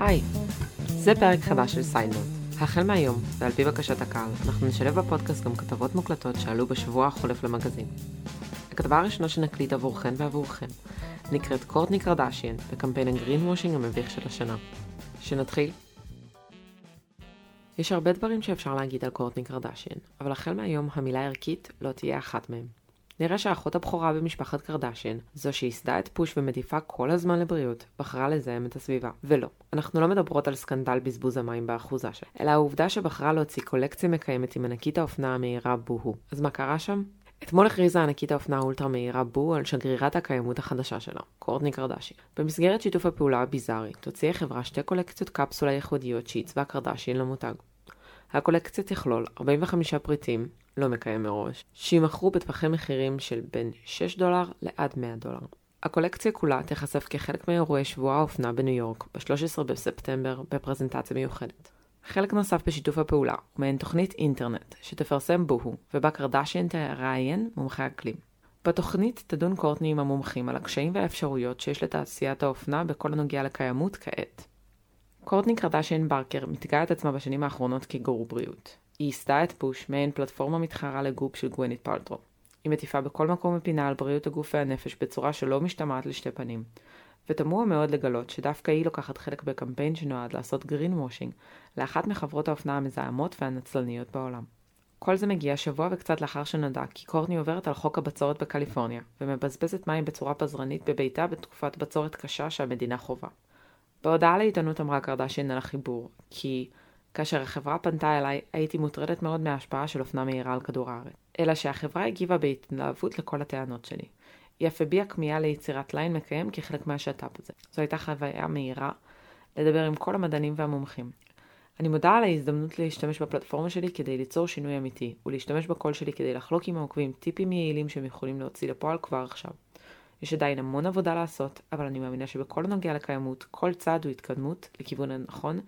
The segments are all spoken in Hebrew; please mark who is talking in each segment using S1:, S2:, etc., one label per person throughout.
S1: היי, זה פרק חדש של Sidenote. החל מהיום, ועל פי בקשת הקהל, אנחנו נשלב בפודקאסט גם כתבות מוקלטות שעלו בשבוע החולף למגזין. הכתבה הראשונה שנקליט עבורכן ועבורכם נקראת קורטני קרדשיין בקמפיין ה greenwashing המביך של השנה. שנתחיל? יש הרבה דברים שאפשר להגיד על קורטני קרדשיין, אבל החל מהיום המילה ערכית לא תהיה אחת מהם. נראה שהאחות הבכורה במשפחת קרדשיין, זו שייסדה את Poosh ומטיפה כל הזמן לבריאות, בחרה לזהם את הסביבה. ולא, אנחנו לא מדברות על סקנדל בזבוז המים באחוזה שלה, אלא העובדה שבחרה להוציא קולקציה מקיימת עם ענקית האופנה המהירה Boohoo. אז מה קרה שם? אתמול הכריזה ענקית האופנה האולטרה מהירה בו על שגרירת הקיימות החדשה שלה, קורטני קרדשי. במסגרת שיתוף הפעולה הביזארי, תוציא החברה שתי קולקציות קפסולה ייחודיות שעיצבה קרדשין למותג. הקולקציה תכלול 45 פריטים, לא מקיים מראש, שימכרו בטווחי מחירים של בין 6 דולר לעד 100 דולר. הקולקציה כולה תיחשף כחלק מאירועי שבוע האופנה בניו יורק ב-13 בספטמבר בפרזנטציה מיוחדת. חלק נוסף בשיתוף הפעולה הוא מעין תוכנית אינטרנט שתפרסם בוהו, ובה קרדשיין תראיין מומחי אקלים. בתוכנית תדון קורטני עם המומחים על הקשיים והאפשרויות שיש לתעשיית האופנה בכל הנוגע לקיימות כעת. קורטני קרדשיין ברקר ממתגת את עצמה בשנים האחרונות כגורו בריאות. היא ייסדה את Poosh, מעין פלטפורמה מתחרה ל Goop של גווינת' פלטרו. היא מטיפה בכל מקום ופינה על בריאות הגוף והנפש בצורה שלא משתמעת לשתי פנים. ותמוה מאוד לגלות שדווקא היא לוקחת חלק בקמפיין שנועד לעשות greenwashing לאחת מחברות האופנה המזהמות והנצלניות בעולם. כל זה מגיע שבוע וקצת לאחר שנודע כי קורטני עוברת על חוק הבצורת בקליפורניה, ומבזבזת מים בצורה פזרנית בביתה בתקופת בצורת קשה שהמדינה חווה. בהודעה לעיתונות אמרה קרדשין על החיבור, כי כאשר החברה פנתה אליי, הייתי מוטרדת מאוד מההשפעה של אופנה מהירה על כדור הארץ. אלא שהחברה הגיבה בהתלהבות לכל הטענות שלי. היא אף הביעה כמיהה ליצירת ליין מקיים כחלק מהשת"פ הזה. זו הייתה חוויה מהירה לדבר עם כל המדענים והמומחים. אני מודה על ההזדמנות להשתמש בפלטפורמה שלי כדי ליצור שינוי אמיתי, ולהשתמש בקול שלי כדי לחלוק עם העוקבים טיפים יעילים שהם יכולים להוציא לפועל כבר עכשיו. יש עדיין המון עבודה לעשות, אבל אני מאמינה שבכל הנוגע לקיימות, כל צעד הוא התקדמות לכיוון הנכון,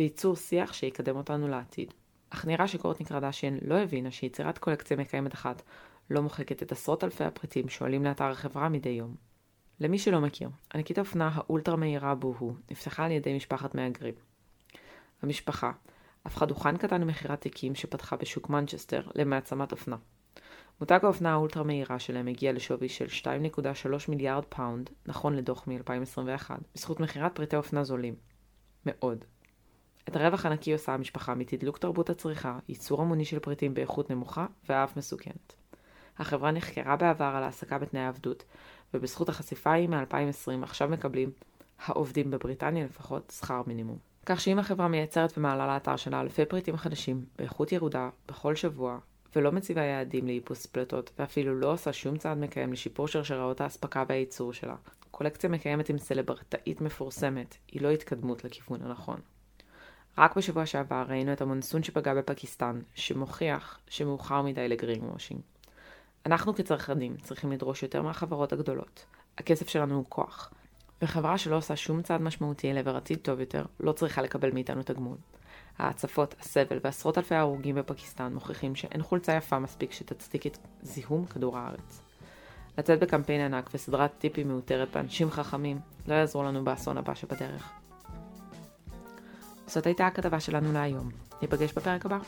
S1: וייצור שיח שיקדם אותנו לעתיד. אך נראה שקורטני קרדשיין לא הבינה שיצירת קולקציה מקיימת אחת לא מוחקת את עשרות אלפי הפריטים שעולים לאתר החברה מדי יום. למי שלא מכיר, ענקית האופנה האולטרה מהירה Boohoo נפתחה על ידי משפחת מהגרים. המשפחה הפכה דוכן קטן למכירת תיקים שפתחה בשוק מנצ'סטר למעצמת אופנה. מותג האופנה האולטרה מהירה שלהם הגיע לשווי של 2.3 מיליארד פאונד, נכון לדוח מ-2021, בזכות מכירת פריטי אופנה זולים. מאוד. את הרווח הנקי עושה המשפחה מתדלוק תרבות הצריכה, ייצור המוני של פריטים באיכות נמוכה ואף מסוכנת. החברה נחקרה בעבר על העסקה בתנאי עבדות, ובזכות החשיפה ההיא מ-2020 עכשיו מקבלים, העובדים בבריטניה לפחות, שכר מינימום. כך שאם החברה מייצרת ומעלה לאתר שלה אלפי פריטים חדשים, באיכות ירודה, בכל שבוע, ולא מציבה יעדים לאיפוס פלטות, ואפילו לא עושה שום צעד מקיים לשיפור שרשראות האספקה והייצור שלה, קולקציה מקיימת עם סלברטאית מפורסמת, היא לא התקדמות לכיוון הנכון. רק בשבוע שעבר ראינו את המונסון שפגע בפקיסטן, שמוכיח שמאוחר מדי לגרין וושינג. אנחנו כצרכנים צריכים לדרוש יותר מהחברות הגדולות. הכסף שלנו הוא כוח, וחברה שלא עושה שום צעד משמעותי לעבר עתיד טוב יותר, לא צריכה לקבל מאיתנו תגמול. ההצפות, הסבל ועשרות אלפי ההרוגים בפקיסטן מוכיחים שאין חולצה יפה מספיק שתצדיק את זיהום כדור הארץ. לצאת בקמפיין ענק וסדרת טיפים מאותרת באנשים חכמים לא יעזרו לנו באסון הבא שבדרך. זאת הייתה הכתבה שלנו להיום. ניפגש בפרק הבא.